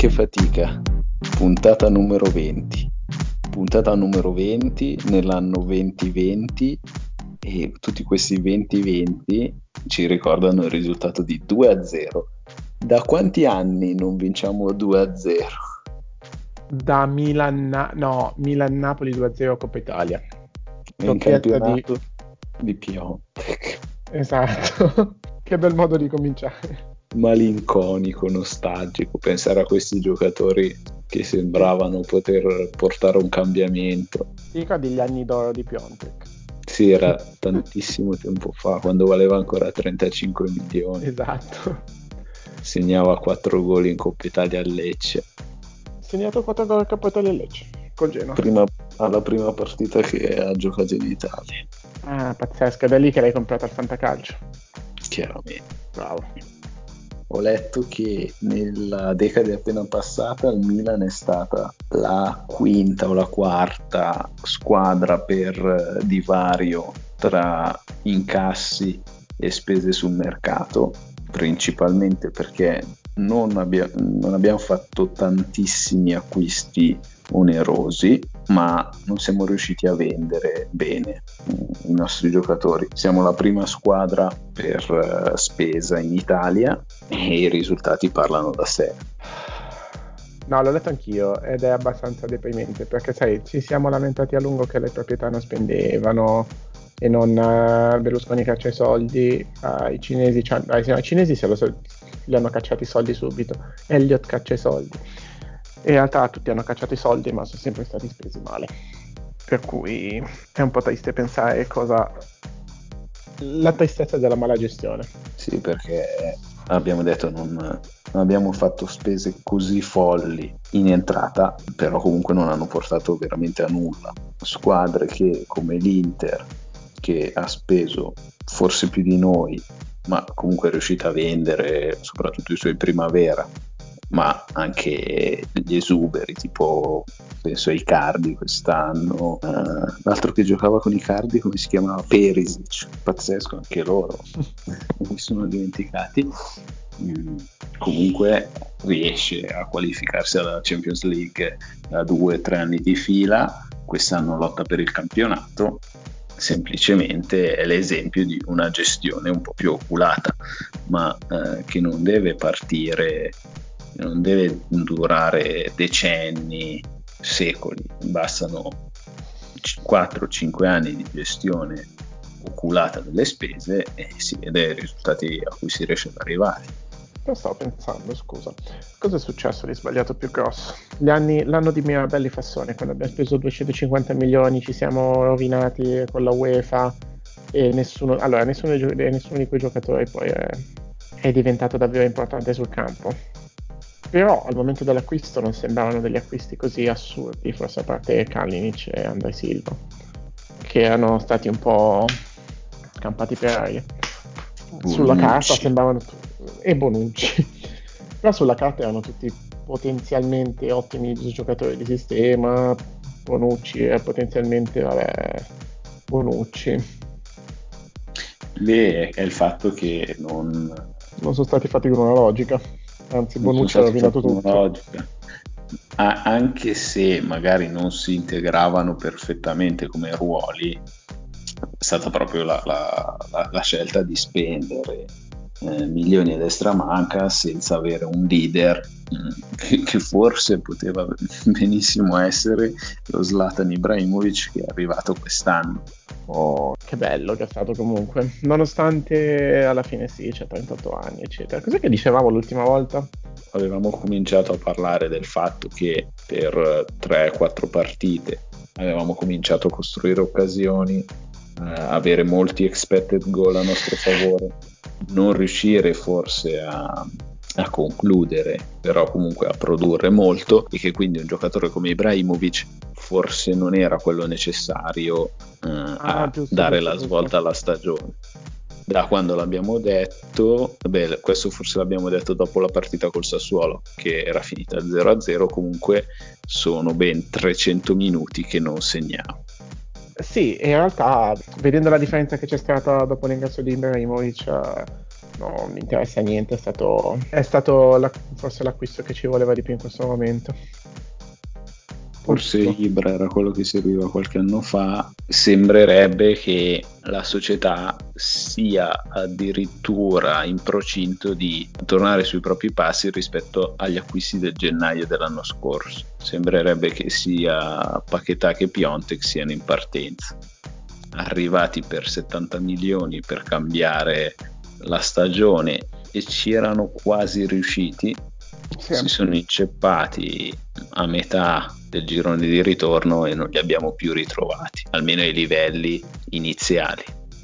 Che fatica, puntata numero 20. Puntata numero 20 nell'anno 2020 e tutti questi 2020 ci ricordano il risultato di 2 a 0. Da quanti anni non vinciamo 2 a 0? Da Milan, no, Milan-Napoli 2 a 0 Coppa Italia. In campionato di, di Piontek. Esatto, che bel modo di cominciare malinconico, nostalgico, pensare a questi giocatori che sembravano poter portare un cambiamento. Ti ricordi gli anni d'oro di Piontek? Sì, era tantissimo tempo fa, quando valeva ancora 35 milioni. Esatto. Segnava 4 gol in Coppa Italia a Lecce. Segnato 4 gol in Coppa Italia a Lecce, col Genoa. Prima, alla prima partita che ha giocato in Italia. Ah, pazzesco, è da lì che l'hai comprato al Fantacalcio. Chiaramente. Bravo ho letto che nella decade appena passata il Milan è stata la quinta o la quarta squadra per divario tra incassi e spese sul mercato, principalmente perché non, abbia, non abbiamo fatto tantissimi acquisti onerosi, ma non siamo riusciti a vendere bene i nostri giocatori. Siamo la prima squadra per uh, spesa in Italia e i risultati parlano da sé. No, l'ho letto anch'io ed è abbastanza deprimente perché sai, ci siamo lamentati a lungo che le proprietà non spendevano e non uh, Berlusconi caccia i soldi, uh, i cinesi, cioè, i cinesi se lo so, li hanno cacciati i soldi subito, Elliot caccia i soldi in realtà tutti hanno cacciato i soldi, ma sono sempre stati spesi male. Per cui è un po' triste pensare cosa. La tristezza della mala gestione. Sì, perché abbiamo detto non, non abbiamo fatto spese così folli in entrata, però comunque non hanno portato veramente a nulla. Squadre che come l'Inter, che ha speso forse più di noi, ma comunque è riuscita a vendere soprattutto i suoi primavera ma anche gli esuberi, tipo penso ai Cardi quest'anno. Uh, l'altro che giocava con i Cardi, come si chiamava? Perisic, pazzesco anche loro, mi sono dimenticati. Mm, comunque riesce a qualificarsi alla Champions League da due o tre anni di fila, quest'anno lotta per il campionato semplicemente è l'esempio di una gestione un po' più oculata, ma eh, che non deve partire non deve durare decenni, secoli, bastano 4-5 anni di gestione oculata delle spese e si vede i risultati a cui si riesce ad arrivare. Io stavo pensando, scusa, cosa è successo di sbagliato più grosso? Anni, l'anno di Mirabelli Fassone, quando abbiamo speso 250 milioni, ci siamo rovinati con la UEFA e nessuno, allora, nessuno, nessuno di quei giocatori poi è, è diventato davvero importante sul campo però al momento dell'acquisto non sembravano degli acquisti così assurdi, forse a parte Kalinic e Andrei Silva, che erano stati un po' campati per aria. Bonucci. Sulla carta sembravano e Bonucci, però sulla carta erano tutti potenzialmente ottimi giocatori di sistema. Bonucci è potenzialmente, vabbè, Bonucci. Beh, è il fatto che non... non sono stati fatti con una logica anzi Bonucci ha rovinato tutto. Ah, anche se magari non si integravano perfettamente come ruoli, è stata proprio la, la, la, la scelta di spendere eh, milioni a destra manca senza avere un leader mm, che, che, forse poteva benissimo essere lo Zlatan Ibrahimovic che è arrivato quest'anno. Oh, che bello che è stato comunque, nonostante alla fine sì, c'è 38 anni, eccetera. Cos'è che dicevamo l'ultima volta? Avevamo cominciato a parlare del fatto che per 3-4 partite avevamo cominciato a costruire occasioni, avere molti expected goal a nostro favore, non riuscire forse a, a concludere, però comunque a produrre molto e che quindi un giocatore come Ibrahimovic forse non era quello necessario eh, ah, a giusto, dare giusto, la svolta giusto. alla stagione. Da quando l'abbiamo detto, beh, questo forse l'abbiamo detto dopo la partita col Sassuolo, che era finita 0-0, comunque sono ben 300 minuti che non segniamo. Sì, in realtà, vedendo la differenza che c'è stata dopo l'ingresso di Ibrahimovic, non mi interessa niente, è stato, è stato la, forse l'acquisto che ci voleva di più in questo momento. Forse Ibra era quello che serviva qualche anno fa, sembrerebbe che la società sia addirittura in procinto di tornare sui propri passi rispetto agli acquisti del gennaio dell'anno scorso. Sembrerebbe che sia Paquetà che Piontek siano in partenza. Arrivati per 70 milioni per cambiare la stagione e ci erano quasi riusciti, sì. si sono inceppati a metà del girone di ritorno e non li abbiamo più ritrovati, almeno ai livelli iniziali.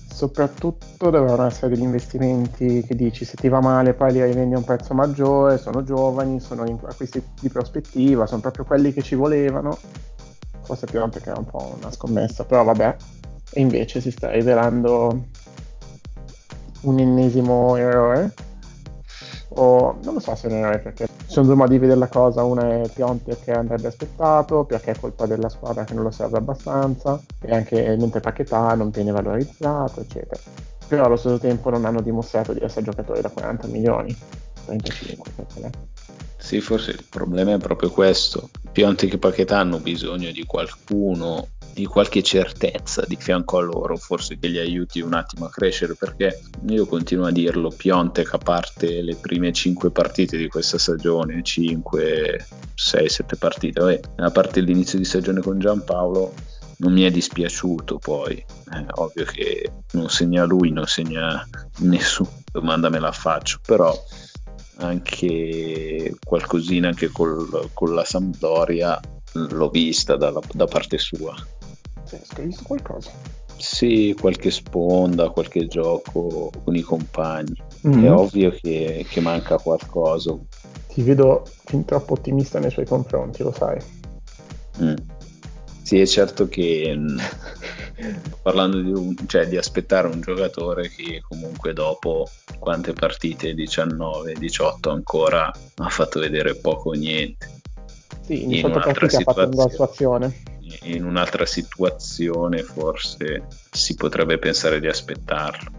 Soprattutto devono essere degli investimenti che dici se ti va male poi li rivendi a un prezzo maggiore, sono giovani, sono acquisti di prospettiva, sono proprio quelli che ci volevano. Forse più perché è un po' una scommessa, però vabbè. E invece si sta rivelando un ennesimo errore o non lo so se non è perché ci sono due modi di vedere la cosa, una è Pionte che andrebbe aspettato perché è colpa della squadra che non lo serve abbastanza e anche mentre Paquetà non viene valorizzato eccetera. Però allo stesso tempo non hanno dimostrato di essere giocatori da 40 milioni. 35 perché sì, forse il problema è proprio questo. Pionte e Paquetà hanno bisogno di qualcuno, di qualche certezza di fianco a loro, forse che li aiuti un attimo a crescere, perché io continuo a dirlo, Piontek a parte le prime 5 partite di questa stagione, 5, 6, 7 partite, vabbè, a parte l'inizio di stagione con Giampaolo, non mi è dispiaciuto poi, è ovvio che non segna lui, non segna nessuno, domanda me la faccio, però anche qualcosina anche col, con la Sampdoria l'ho vista dalla, da parte sua. Sì, hai visto qualcosa? Sì, qualche sponda, qualche gioco con i compagni. Mm-hmm. È ovvio che, che, manca qualcosa. Ti vedo fin troppo ottimista nei suoi confronti, lo sai. Mm. Sì, è certo che mm, parlando di, un, cioè, di aspettare un giocatore che comunque dopo quante partite, 19, 18 ancora, ha fatto vedere poco o niente. Sì, in, in un'altra situazione. In un'altra situazione forse si potrebbe pensare di aspettarlo.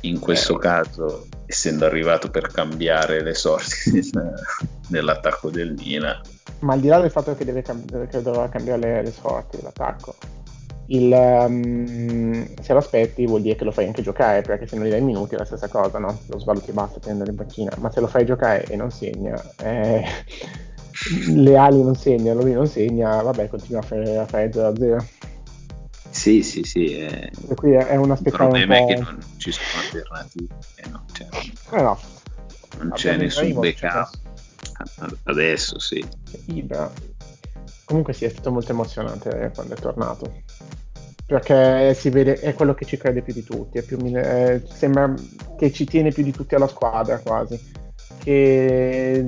In questo eh. caso, essendo arrivato per cambiare le sorti nell'attacco del Milan. Ma al di là del fatto che, deve cam- che doveva cambiare le, le sorti dell'attacco, il, um, se lo aspetti vuol dire che lo fai anche giocare, perché se non gli dai minuti è la stessa cosa, no? Lo svaluti basta, prendere in panchina, ma se lo fai giocare e non segna, eh, le ali non segnano, lui non segna, vabbè, continua a fare, a fare 0-0. Sì, sì, sì. È... E qui è un aspettare Il problema è che non ci sono alternative, eh, no, cioè, eh no. non c'è nessun backup. Adesso sì. Ibra. Comunque sì, è stato molto emozionante quando è tornato perché si vede, è quello che ci crede più di tutti, più, eh, sembra che ci tiene più di tutti alla squadra quasi, che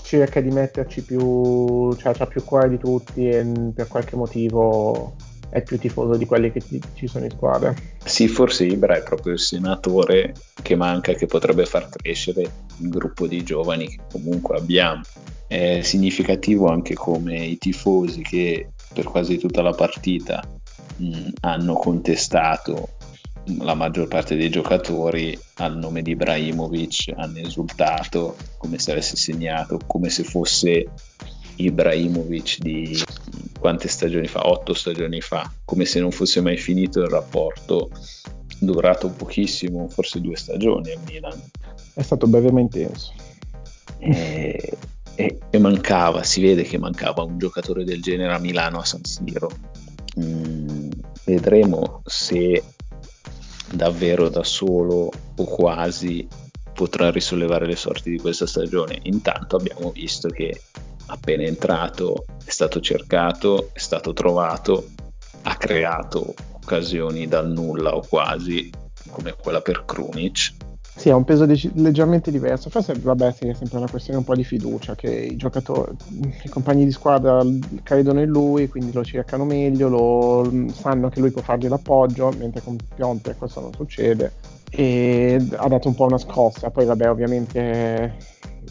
cerca di metterci più, cioè ha più cuore di tutti e per qualche motivo è più tifoso di quelli che ci sono in squadra. Sì, forse Ibra è proprio il senatore che manca, che potrebbe far crescere il gruppo di giovani che comunque abbiamo. È significativo anche come i tifosi che per quasi tutta la partita mh, hanno contestato la maggior parte dei giocatori al nome di Ibrahimovic, hanno esultato come se avesse segnato, come se fosse Ibrahimovic di quante stagioni fa? Otto stagioni fa, come se non fosse mai finito il rapporto durato pochissimo, forse due stagioni a Milan. È stato breve ma intenso. E, e, e, mancava, si vede che mancava un giocatore del genere a Milano a San Siro. Mm, vedremo se davvero da solo o quasi potrà risollevare le sorti di questa stagione. Intanto abbiamo visto che appena entrato è stato cercato, è stato trovato, ha creato occasioni dal nulla o quasi, come quella per Krunic, sì, ha un peso dec- leggermente diverso. Forse, vabbè, sì, è sempre una questione un po' di fiducia, che i giocatori, i compagni di squadra credono in lui, quindi lo cercano meglio, lo, sanno che lui può fargli l'appoggio, mentre con Pionte questo non succede. E ha dato un po' una scossa. Poi, vabbè, ovviamente,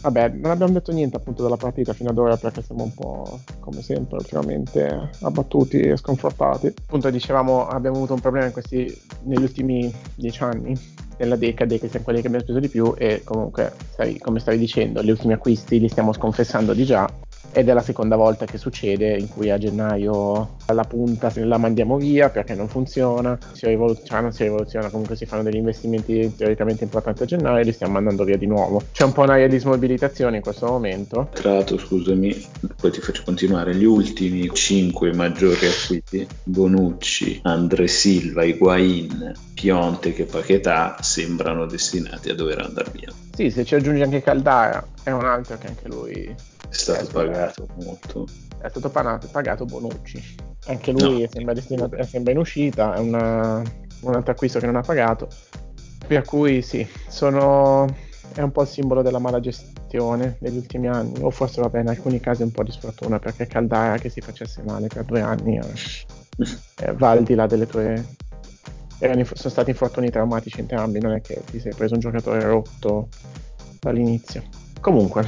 vabbè, non abbiamo detto niente appunto della partita fino ad ora perché siamo un po', come sempre, ultimamente abbattuti e sconfortati. Appunto, dicevamo, abbiamo avuto un problema questi, negli ultimi dieci anni nella decade che siamo quelli che abbiamo speso di più e comunque, stai, come stavi dicendo, gli ultimi acquisti li stiamo sconfessando di già ed è la seconda volta che succede in cui a gennaio alla punta la mandiamo via perché non funziona, si rivoluziona, cioè non si rivoluziona, comunque si fanno degli investimenti teoricamente importanti a gennaio e li stiamo mandando via di nuovo. C'è un po' un'area di smobilitazione in questo momento. Tra l'altro, scusami, poi ti faccio continuare, gli ultimi 5 maggiori acquisti, Bonucci, Andre Silva, Higuain, Pionte che Paquetà sembrano destinati a dover andare via. Sì, se ci aggiungi anche Caldara è un altro che anche lui è stato pagato molto. È stato pagato, Bonucci. Anche lui no. sembra, destinato, sembra in uscita, è una, un altro acquisto che non ha pagato. Per cui sì, sono, è un po' il simbolo della mala gestione degli ultimi anni, o forse vabbè in alcuni casi un po' di sfortuna perché Caldara che si facesse male per due anni eh, eh, va al di là delle tue... Erano, sono stati infortuni traumatici entrambi, non è che ti sei preso un giocatore rotto dall'inizio. Comunque,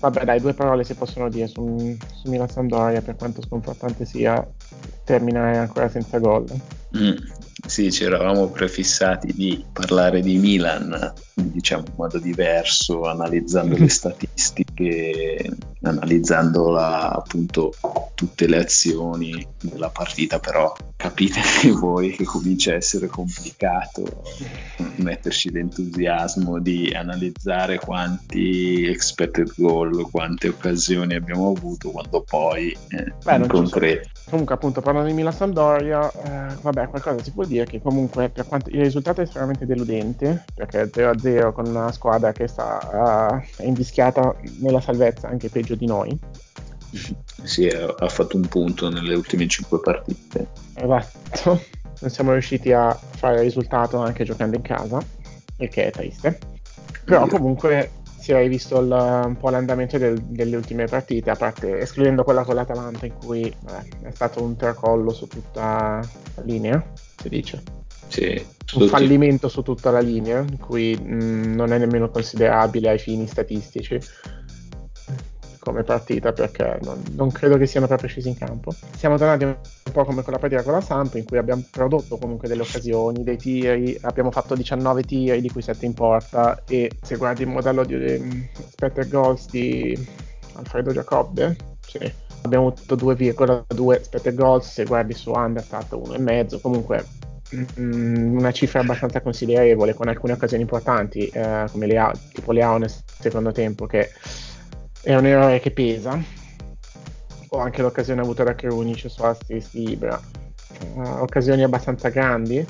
Vabbè, dai, due parole si possono dire su, su Milan Sampdoria, per quanto sconfortante sia terminare ancora senza gol. Mm, sì, ci eravamo prefissati di parlare di Milan, diciamo in modo diverso, analizzando le statistiche, analizzando la, appunto tutte le azioni della partita, però capite voi che comincia a essere complicato metterci l'entusiasmo di analizzare quanti expected goal, quante occasioni abbiamo avuto, quando poi eh, Beh, in concreto. Comunque appunto parlando di Milan Sampdoria, eh, vabbè qualcosa si può dire che comunque per quanto il risultato è estremamente deludente, perché 0-0 con una squadra che sta uh, invischiata nella salvezza anche peggio di noi sì, ha fatto un punto nelle ultime 5 partite. Esatto, non siamo riusciti a fare il risultato anche giocando in casa, il che è triste. Però Io. comunque si è rivisto il, un po' l'andamento del, delle ultime partite, a parte escludendo quella con l'Atalanta in cui vabbè, è stato un tracollo su tutta la linea, si dice. Sì, un fallimento su tutta la linea, in cui mh, non è nemmeno considerabile ai fini statistici come partita perché non, non, credo che siano proprio scesi in campo. Siamo tornati un po' come con la partita con la Samp in cui abbiamo prodotto comunque delle occasioni, dei tiri, abbiamo fatto 19 tiri di cui 7 in porta e se guardi il modello di um, Spetter Goals di Alfredo Giacobbe, sì, abbiamo avuto 2,2 Spetter Goals, se guardi su Understat 1,5, comunque mm, una cifra abbastanza considerevole con alcune occasioni importanti eh, come le, tipo le nel secondo tempo che è un errore che pesa. Ho anche l'occasione avuta da Krunic su assist di Ibra. Uh, occasioni abbastanza grandi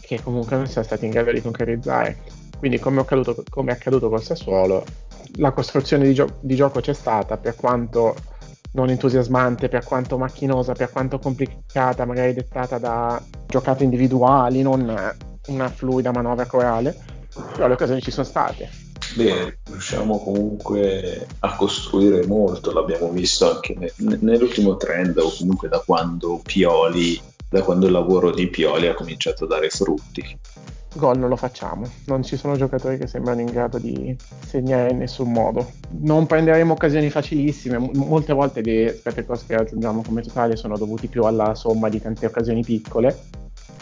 che comunque non siamo stati in grado di concretizzare. Quindi, come accaduto, come è accaduto col Sassuolo, la costruzione di, gio- di gioco c'è stata, per quanto non entusiasmante, per quanto macchinosa, per quanto complicata, magari dettata da giocate individuali, non una fluida manovra corale, però le occasioni ci sono state. Bene, riusciamo comunque a costruire molto, l'abbiamo visto anche ne- nell'ultimo trend o comunque da quando Pioli, da quando il lavoro di Pioli ha cominciato a dare frutti. Gol non lo facciamo, non ci sono giocatori che sembrano in grado di segnare in nessun modo. Non prenderemo occasioni facilissime, M- molte volte gli aspetti che raggiungiamo come totale sono dovuti più alla somma di tante occasioni piccole,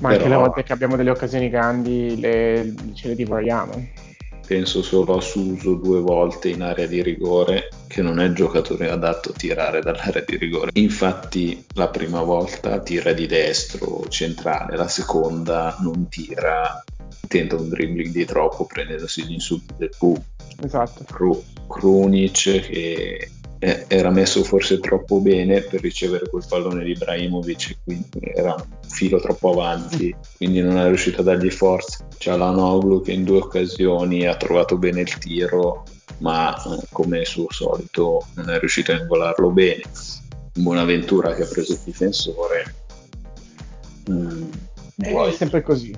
ma Però... anche le volte che abbiamo delle occasioni grandi le, ce le divoriamo penso solo a Suso due volte in area di rigore, che non è il giocatore adatto a tirare dall'area di rigore. Infatti la prima volta tira di destro centrale, la seconda non tira, tenta un dribbling di troppo prendendosi gli insulti del pubblico. Esatto. Kru- Krunic che era messo forse troppo bene per ricevere quel pallone di Ibrahimovic, quindi era un filo troppo avanti, quindi non è riuscito a dargli forza. C'è Lanoglu che in due occasioni ha trovato bene il tiro, ma eh, come suo solito non è riuscito a ingolarlo bene. Buonaventura che ha preso il difensore. Mm, è sempre così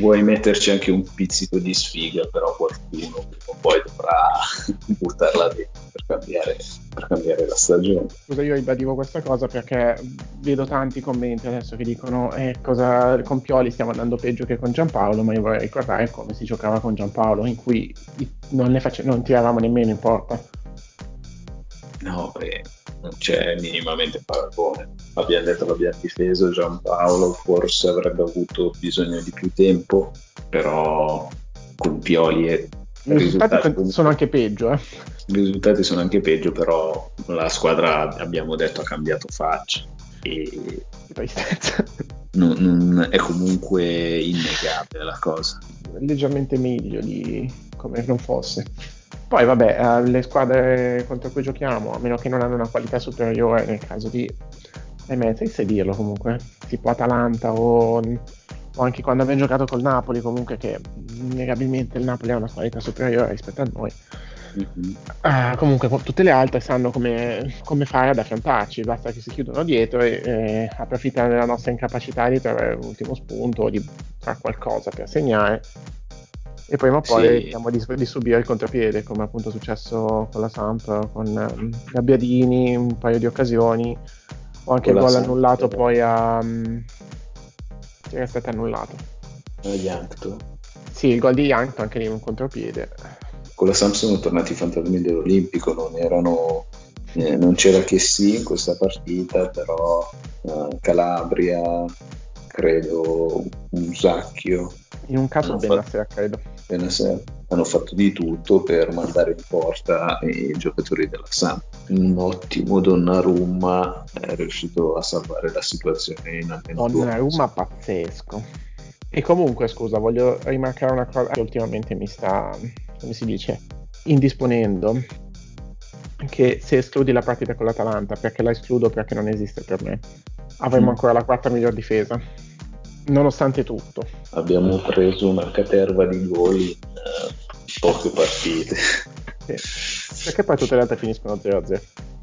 vuoi metterci anche un pizzico di sfiga, però qualcuno poi dovrà buttarla dentro per cambiare, per cambiare, la stagione. Scusa, io ribadivo questa cosa perché vedo tanti commenti adesso che dicono eh, cosa, con Pioli stiamo andando peggio che con Giampaolo, ma io vorrei ricordare come si giocava con Giampaolo, in cui non, face- non tiravamo nemmeno in porta. No, beh, non c'è minimamente paragone. Abbiamo detto che abbiamo difeso Giampaolo, forse avrebbe avuto bisogno di più tempo, però con Pioli e i risultati sono anche peggio. Eh. I risultati sono anche peggio, però la squadra, abbiamo detto, ha cambiato faccia. E non, non, è comunque innegabile la cosa. Leggermente meglio di come non fosse. Poi vabbè, eh, le squadre contro cui giochiamo, a meno che non hanno una qualità superiore nel caso di... Ahimè, sai dirlo comunque, tipo Atalanta o o anche quando abbiamo giocato col Napoli, comunque che innegabilmente il Napoli ha una qualità superiore rispetto a noi. Mm-hmm. Uh, comunque tutte le altre sanno come, come, fare ad affrontarci, basta che si chiudono dietro e, e approfittano della nostra incapacità di trovare l'ultimo spunto o di fare qualcosa per segnare e prima o poi sì. di, di, subire il contropiede come appunto è successo con la Samp, con um, Gabbiadini, un paio di occasioni o anche il gol annullato poi a... Um, era stato annullato. Yankton? Sì, il gol di Yankton anche lì un contropiede. Con la Samsung sono tornati i fantasmi dell'Olimpico, non erano eh, non c'era che sì in questa partita, però eh, Calabria, credo un Sacchio. In un caso Benasser, fatto, credo. Benasser hanno fatto di tutto per mandare in porta i giocatori della Samp. Un ottimo Donnarumma è riuscito a salvare la situazione in almeno Donnarumma pazzesco. E comunque, scusa, voglio rimarcare una cosa che ultimamente mi sta, come si dice, indisponendo. Che se escludi la partita con l'Atalanta, perché la escludo perché non esiste per me, avremo mm. ancora la quarta miglior difesa nonostante tutto. Abbiamo preso una caterva di gol in uh, poche partite. Sì. Perché poi tutte le altre finiscono 0-0.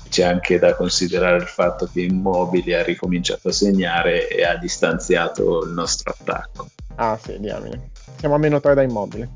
C'è anche da considerare il fatto che Immobili ha ricominciato a segnare e ha distanziato il nostro attacco. Ah sì, diamine. Siamo a meno 3 da Immobile.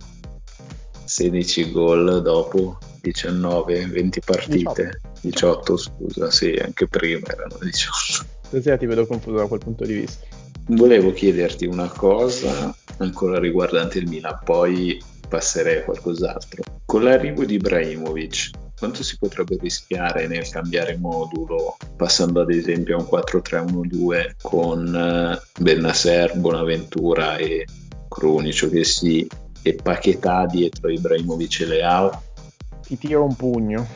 16 gol dopo 19, 20 partite. 18, 18 scusa, sì, anche prima erano 18. Stasera ti vedo confuso da quel punto di vista. Volevo chiederti una cosa ancora riguardante il Milan, poi passerei a qualcos'altro. Con l'arrivo di Ibrahimovic, quanto si potrebbe rischiare nel cambiare modulo, passando ad esempio a un 4-3-1-2 con eh, Bennasser, Bonaventura e Cronicio che si e Paquetà dietro Ibrahimovic e Leao? Ti tiro un pugno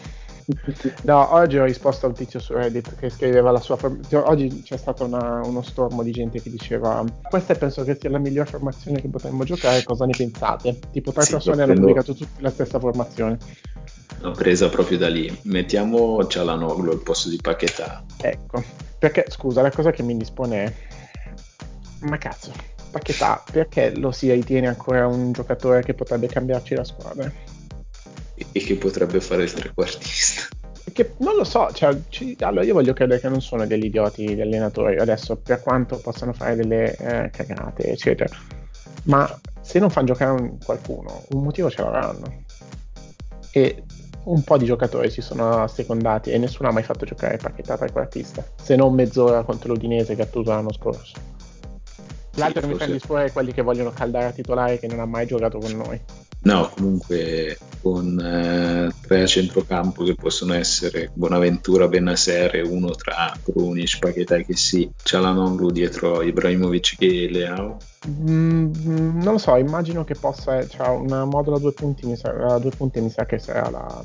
No, oggi ho risposto a un tizio su Reddit che scriveva la sua formazione. Oggi c'è stato una, uno stormo di gente che diceva: Questa penso che sia la miglior formazione che potremmo giocare. Cosa ne pensate? Tipo, tre sì, persone hanno pubblicato tutti la stessa formazione. L'ho presa proprio da lì. Mettiamo Cialanoglu al posto di Paquetà. Ecco, perché scusa, la cosa che mi indispone è: Ma cazzo, Paquetà, perché lo si ritiene ancora un giocatore che potrebbe cambiarci la squadra? E che potrebbe fare il trequartista. Che non lo so, cioè, ci, allora io voglio credere che non sono degli idioti gli allenatori adesso, per quanto possano fare delle eh, cagate, eccetera. Ma se non fanno giocare un, qualcuno, un motivo ce l'avranno. E un po' di giocatori si sono assecondati e nessuno ha mai fatto giocare Paquetà trequartista, se non mezz'ora contro l'Udinese che ha chiuso l'anno scorso. L'altro sì, che mi fa disporre è quelli che vogliono caldare a titolare che non ha mai giocato con noi. No, comunque con eh, tre a centrocampo che possono essere Bonaventura, Benaser e uno tra Krunic, Paquetà che sì, c'è la Nonglu dietro Ibrahimovic e Leao. Mm, non lo so, immagino che possa, cioè una modulo a due punti mi sa, due punti mi sa che sarà la,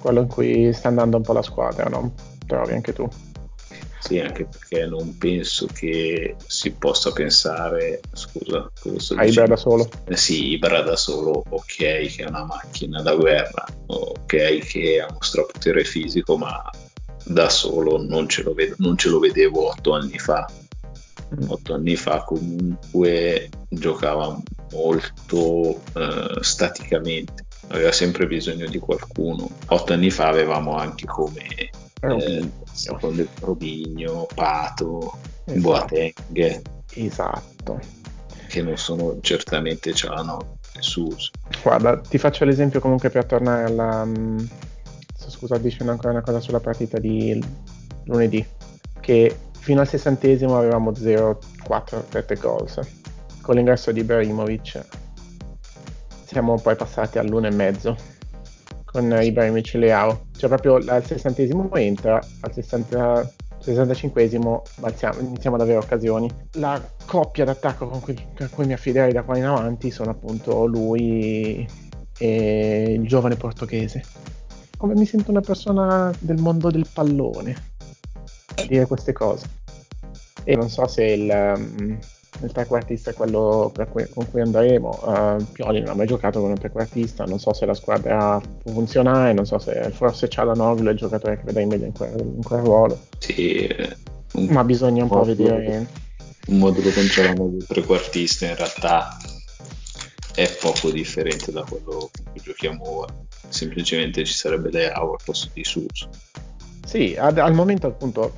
quello in cui sta andando un po' la squadra, no? Trovi anche tu. Sì, anche perché non penso che si possa pensare, scusa, cosa a Ibra da solo. Eh sì, Ibra da solo, ok che è una macchina da guerra, ok che ha uno strapotere fisico, ma da solo non ce lo, vedo, non ce lo vedevo otto anni fa. Mm. Otto anni fa comunque giocava molto uh, staticamente, aveva sempre bisogno di qualcuno. Otto anni fa avevamo anche come eh, secondo Robigno, Pato, esatto. Boateng. Esatto. Che non sono certamente Ciano e Sus. Guarda, ti faccio l'esempio comunque per tornare alla... Mm, scusa, dicendo ancora una cosa sulla partita di lunedì. Che fino al sessantesimo avevamo 0-4 rete goals. Con l'ingresso di Ibrahimovic siamo poi passati all'1,5 con Ibrahimovic e Leao cioè proprio al sessantesimo entra, al 60, 65esimo iniziamo ad avere occasioni. La coppia d'attacco con cui, con cui mi affiderei da qua in avanti sono appunto lui e il giovane portoghese. Come mi sento una persona del mondo del pallone a dire queste cose. E non so se il, um, il trequartista è quello cui, con cui andremo. Uh, Pioli non ha mai giocato con un trequartista, non so se la squadra può funzionare, non so se forse Cialanoglu è il giocatore che vedrei meglio in quel, in quel ruolo. Sì, un, ma bisogna un po' vedere. Un modulo con Cialanoglu trequartista in realtà è poco differente da quello cui giochiamo ora. Semplicemente ci sarebbe Leao al posto di Suso. Sì, ad, al momento appunto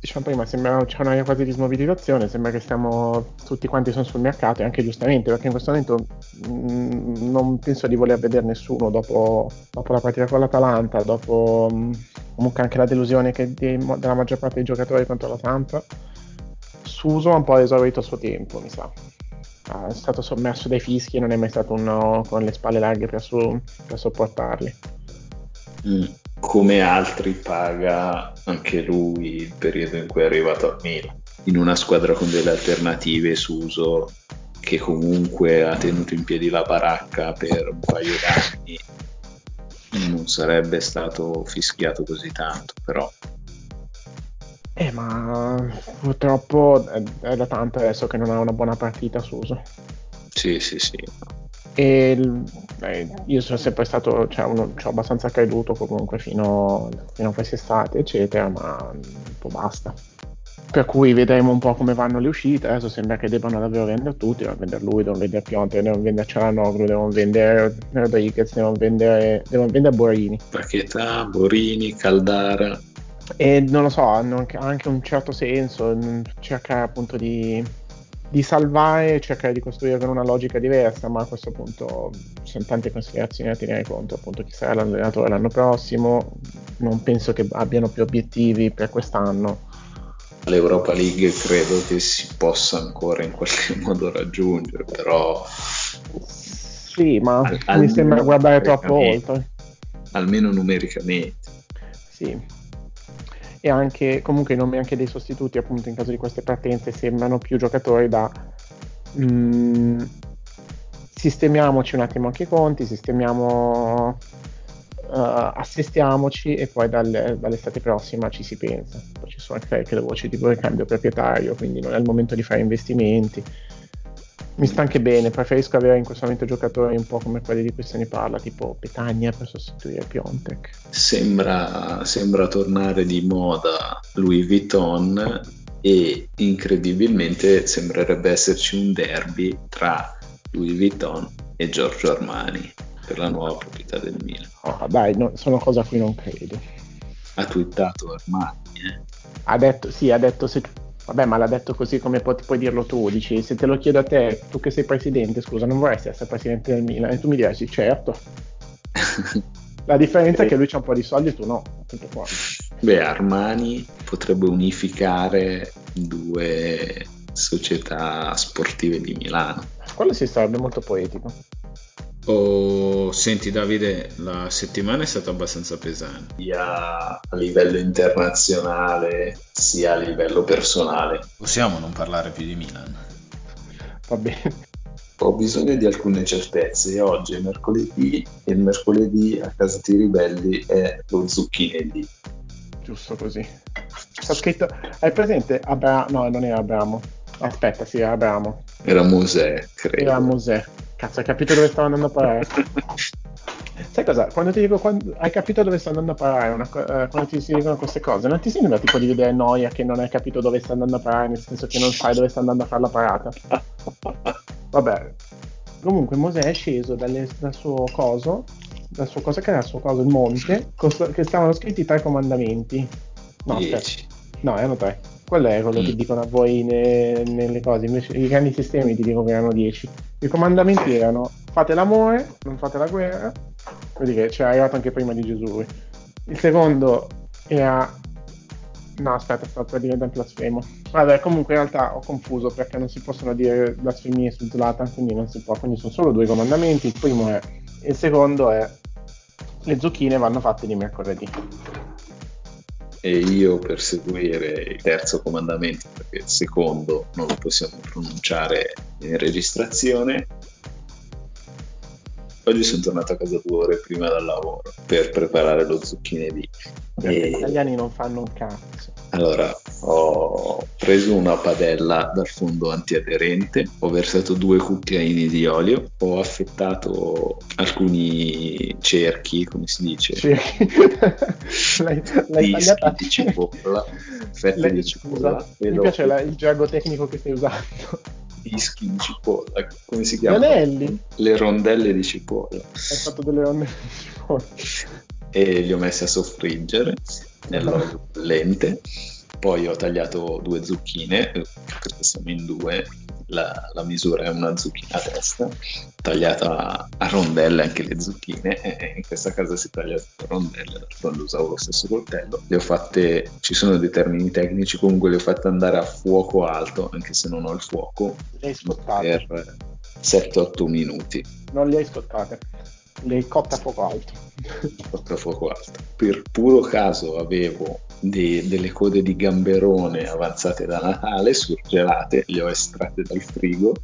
diciamo prima sembra c'è una quasi di smobilitazione, sembra che stiamo tutti quanti sono sul mercato e anche giustamente perché in questo momento mh, mm, non penso di voler vedere nessuno dopo, dopo la partita con l'Atalanta, dopo mh, comunque anche la delusione di, della maggior parte dei giocatori contro la Samp. Suso ha un po' esaurito il suo tempo, mi sa. è stato sommerso dai fischi e non è mai stato uno con le spalle larghe per, su, per sopportarli. Mm come altri paga anche lui il periodo in cui è arrivato a Milan in una squadra con delle alternative su uso che comunque ha tenuto in piedi la baracca per un paio d'anni non sarebbe stato fischiato così tanto però. Eh ma purtroppo è, è da tanto adesso che non ha una buona partita su uso sì sì sì e beh, io sono sempre stato, cioè, uno, ci ho abbastanza creduto comunque fino, fino a quest'estate, eccetera, ma un po' basta. Per cui vedremo un po' come vanno le uscite. Adesso sembra che debbano davvero vendere tutti, devono vendere lui, devono vendere Pionte, devono vendere Cialanoglu, devono vendere Rodriguez, devono vendere, devono vendere Borini. Paquetà, Borini, Caldara. E non lo so, hanno anche un certo senso cercare appunto di di salvare e cercare di costruire con una logica diversa, ma a questo punto ci sono tante considerazioni da tenere conto, appunto chi sarà l'allenatore l'anno prossimo, non penso che abbiano più obiettivi per quest'anno. L'Europa League credo che si possa ancora in qualche modo raggiungere, però... Sì, ma al, mi sembra guardare troppo oltre. Almeno numericamente. Sì, e anche comunque i nomi anche dei sostituti appunto in caso di queste partenze sembrano più giocatori da mh, mm, sistemiamoci un attimo anche i conti, sistemiamo uh, assestiamoci e poi dal, dall'estate prossima ci si pensa. Poi ci sono anche le voci tipo il cambio proprietario, quindi non è il momento di fare investimenti mi sta anche bene, preferisco avere in questo momento giocatori un po' come quelli di cui se ne parla, tipo Petagna per sostituire Piontek. Sembra, sembra tornare di moda Louis Vuitton e incredibilmente sembrerebbe esserci un derby tra Louis Vuitton e Giorgio Armani per la nuova proprietà del Milan. Oh, dai, no, sono cose a cui non credo. Ha twittato Armani, eh? Ha detto, sì, ha detto se Vabbè, ma l'ha detto così come pu- puoi dirlo tu. Dici, se te lo chiedo a te, tu che sei presidente, scusa, non vorresti essere presidente del Milan? E tu mi diresti, certo. La differenza è che lui c'ha un po' di soldi e tu no. Tutto qua. Beh, Armani potrebbe unificare due società sportive di Milano. Quello si sarebbe molto poetico. Oh, senti Davide, la settimana è stata abbastanza pesante, sia a livello internazionale sia a livello personale. Possiamo non parlare più di Milan? Va bene. Ho bisogno di alcune certezze. Oggi è mercoledì e il mercoledì a casa di Ribelli è lo zucchinedì. Giusto così. Sta scritto. Hai presente? Abra... No, non era Abramo. Aspetta, sì, era Abramo. Era Mosè, credo. Era Mosè. Cazzo, hai capito dove stavo andando a parare? Sai cosa? Quando ti dico quando, hai capito dove sto andando a parare, una, uh, quando ti si dicono queste cose, non ti sembra tipo di vedere noia che non hai capito dove sta andando a parare, nel senso che non sai dove sta andando a fare la parata? Vabbè. Comunque Mosè è sceso dalle, dal suo coso, dal suo cosa che era il suo coso, il monte, costo, che stavano scritti tre comandamenti. No, aspetta. No, erano tre. Quello è quello mm. che dicono a voi ne, nelle cose, invece i grandi sistemi ti dicono che erano dieci. I comandamenti erano fate l'amore, non fate la guerra, vuol dire c'è arrivato anche prima di Gesù. Il secondo era No, aspetta, sto per diventare blasfemo. Vabbè, comunque in realtà ho confuso perché non si possono dire blasfemie su Zlatan, quindi non si può. Quindi sono solo due comandamenti. Il primo è. Il secondo è. Le zucchine vanno fatte di mercoledì. E io per seguire il terzo comandamento, perché il secondo non lo possiamo pronunciare in registrazione, oggi sono tornato a casa due ore prima dal lavoro per preparare lo zucchine Perché e... gli italiani non fanno un cazzo. Allora, ho preso una padella dal fondo antiaderente, ho versato due cucchiaini di olio, ho affettato alcuni cerchi, come si dice? Cerchi. l'hai, l'hai tagliata di cipolla, fette Lei, di cipolla. Scusa, mi piace la, il gergo tecnico che stai usando. Dischi di cipolla, come si chiama? Anelli. Le rondelle di cipolla. Hai fatto delle rondelle di cipolla. E li ho messi a soffriggere nell'olio bollente. Poi ho tagliato due zucchine, perché siamo in due, la, la, misura è una zucchina a testa, tagliata a rondelle anche le zucchine, e in questa casa si taglia a rondelle, quando usavo lo stesso coltello. Le ho fatte, ci sono dei termini tecnici, comunque le ho fatte andare a fuoco alto, anche se non ho il fuoco, per 7-8 minuti. Non le hai scottate, le hai cotte a fuoco alto. Cotte a fuoco alto. Per puro caso avevo di, delle code di gamberone avanzate da Natale, surgelate, le ho estratte dal frigo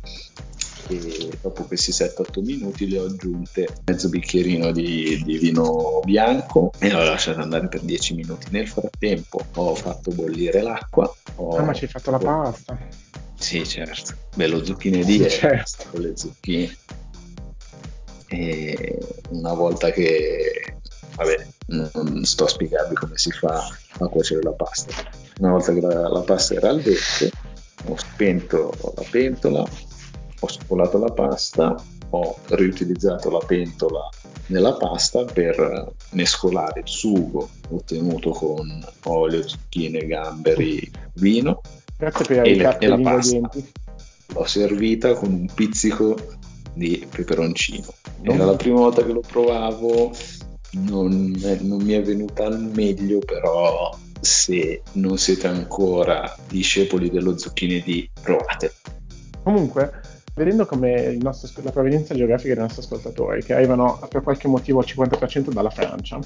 e dopo questi 7-8 minuti le ho aggiunte mezzo bicchierino di, di, vino bianco e l'ho lasciato andare per 10 minuti. Nel frattempo ho fatto bollire l'acqua. Ho... Ah, ma ci hai fatto la pasta? Sì, certo. Beh, lo zucchine di certo. con le zucchine. E una volta che vabbè, non sto a spiegarvi come si fa a cuocere la pasta. Una volta che la, la pasta era al dente, ho spento la pentola, ho spolato la pasta, ho riutilizzato la pentola nella pasta per mescolare il sugo ottenuto con olio, zucchine, gamberi, vino Grazie per e, le, e la pasta. L'ho servita con un pizzico di peperoncino. Era la prima volta che lo provavo, non, non mi è venuta al meglio, però se non siete ancora discepoli dello zucchine di provate. Comunque, vedendo come nostro, la provenienza geografica dei nostri ascoltatori, che arrivano per qualche motivo al 50% dalla Francia,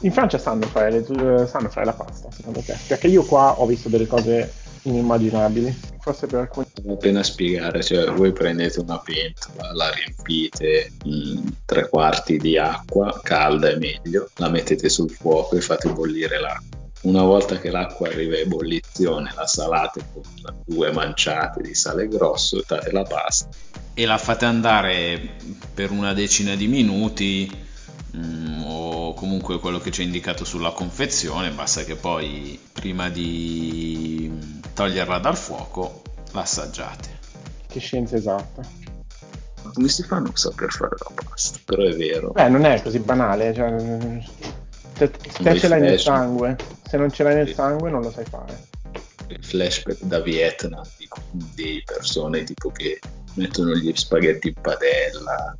in Francia sanno fare, le, sanno fare la pasta, secondo te? Perché io qua ho visto delle cose inimmaginabili. Forse per alcuni. Appena spiegare, cioè voi prendete una pentola, la riempite in tre quarti di acqua, calda è meglio, la mettete sul fuoco e fate bollire l'acqua. Una volta che l'acqua arriva a ebollizione, la salate con due manciate di sale grosso, mettate la pasta e la fate andare per una decina di minuti mm, o comunque quello che c'è indicato sulla confezione, basta che poi prima di toglierla dal fuoco la assaggiate. Che scienza esatta. Come si fa a non saper fare la pasta? Però è vero. Beh, non è così banale, cioè, se, se ce l'hai nel sangue, se non ce l'hai nel sangue non lo sai fare. Il flashback da Vietnam di, di persone tipo che mettono gli spaghetti in padella.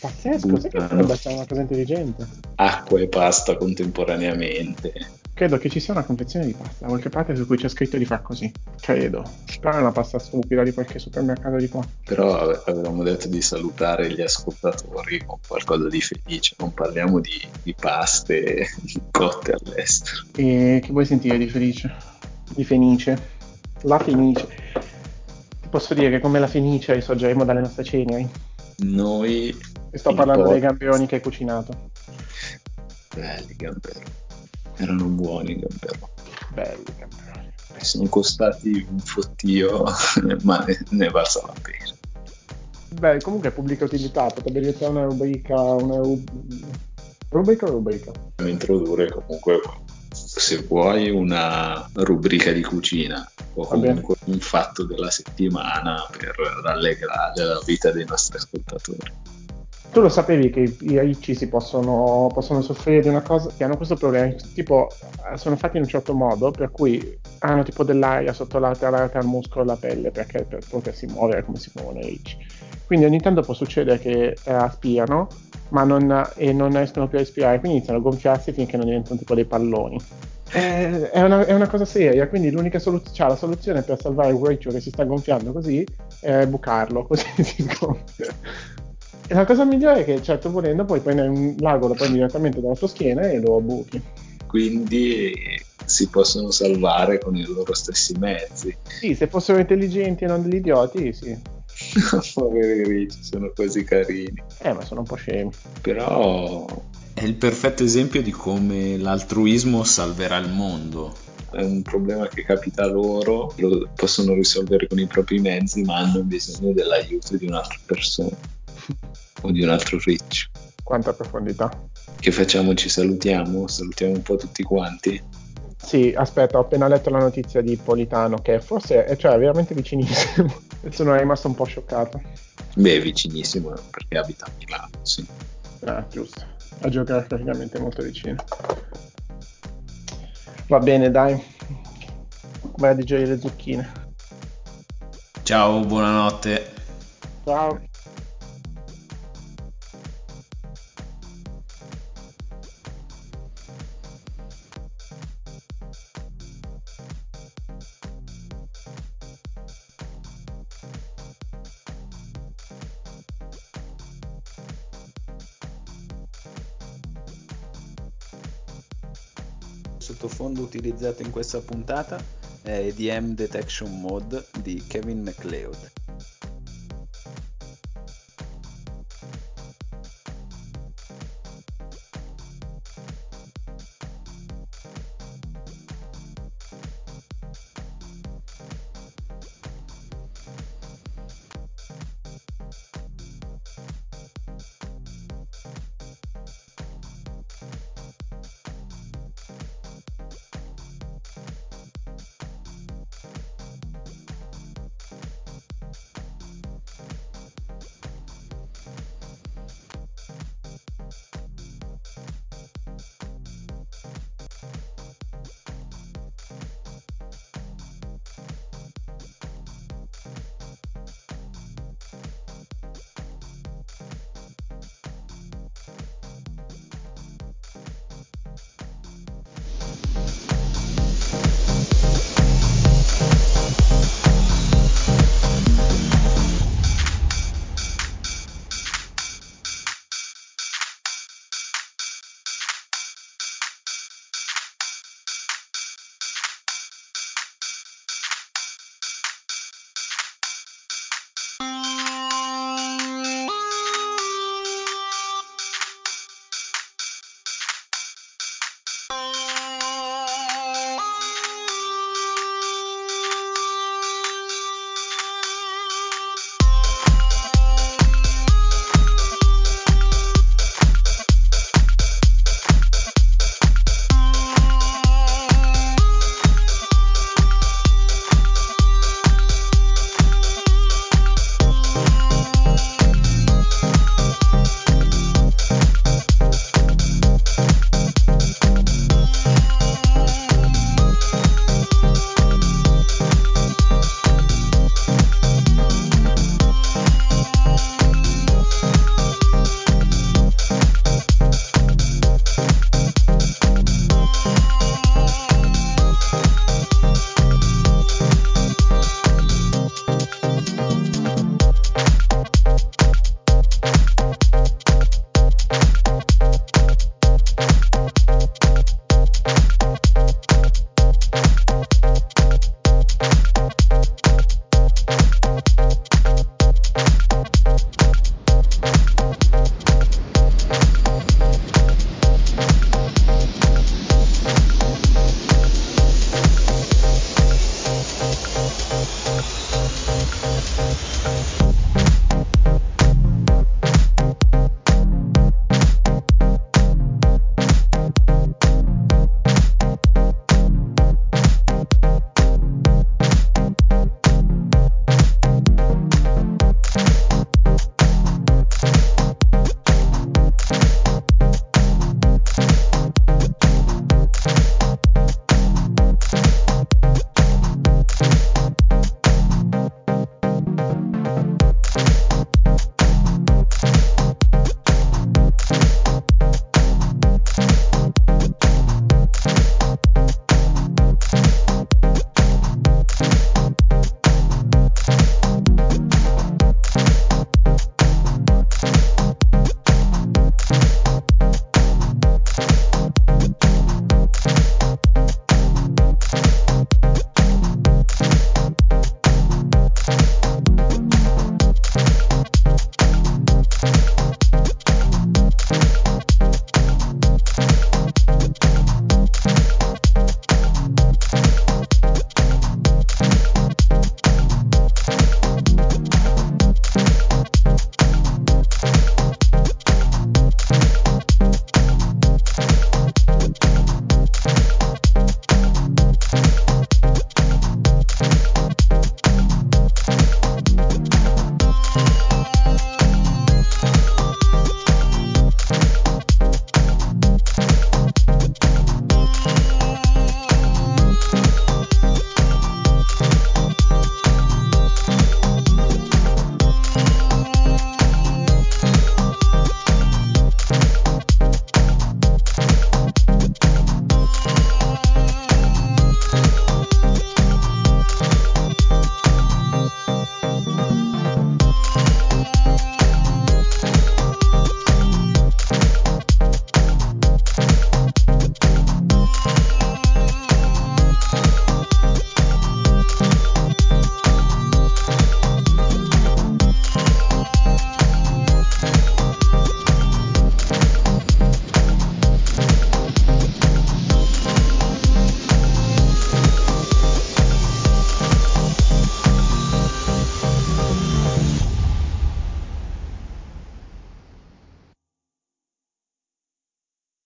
Pazzesco, sai che potrebbe essere una cosa intelligente. Acqua e pasta contemporaneamente. Credo che ci sia una confezione di pasta da qualche parte su cui c'è scritto di far così. Credo. Però è una pasta stupida di qualche supermercato di qua. Però avevamo detto di salutare gli ascoltatori con qualcosa di felice. Non parliamo di, di paste cotte all'estero. E che vuoi sentire di felice? Di fenice? La fenice. Ti posso dire che come la fenice risorgeremo dalle nostre ceneri? Noi... E sto parlando dei gamberoni che hai cucinato. Belli gamberoni erano buoni davvero. Belli davvero. Sono costati un fottio, ma ne, ne valsa la pena. Beh, comunque è pubblica utilità, potrebbe diventare una rubrica, una ru... rubrica o rubrica? Introdurre comunque, se vuoi, una rubrica di cucina o comunque un fatto della settimana per rallegrare la vita dei nostri ascoltatori. Tu lo sapevi che i ricci si possono, possono, soffrire di una cosa, che hanno questo problema, tipo sono fatti in un certo modo per cui hanno tipo dell'aria sotto l'altra al muscolo della pelle perché per potersi muovere come si muovono i ricci. Quindi ogni tanto può succedere che eh, aspirano ma non, e non riescono più a respirare, quindi iniziano a gonfiarsi finché non diventano tipo dei palloni. È, è, una, è una, cosa seria, quindi l'unica soluzione, cioè la soluzione per salvare un riccio che si sta gonfiando così è bucarlo, così si gonfia. E la cosa migliore è che, certo, volendo, poi prendi un lago, lo prendi direttamente dalla tua schiena e lo buchi. Quindi si possono salvare con i loro stessi mezzi. Sì, se fossero intelligenti e non degli idioti, sì. Poveri ricci, sono così carini. Eh, ma sono un po' scemi. Però è il perfetto esempio di come l'altruismo salverà il mondo. È un problema che capita a loro, lo possono risolvere con i propri mezzi, ma hanno bisogno dell'aiuto di un'altra persona o di un altro riccio. Quanta profondità. Che facciamo? Ci salutiamo? Salutiamo un po' tutti quanti? Sì, aspetta, ho appena letto la notizia di Politano, che forse è, cioè, veramente vicinissimo. Sono rimasto un po' scioccato. Beh, vicinissimo perché abita a Milano, sì. Ah, giusto. A geograficamente molto vicino. Va bene, dai. Vai a digerire le zucchine. Ciao, buonanotte. Ciao. Sottofondo utilizzato in questa puntata è EDM Detection Mode di Kevin MacLeod.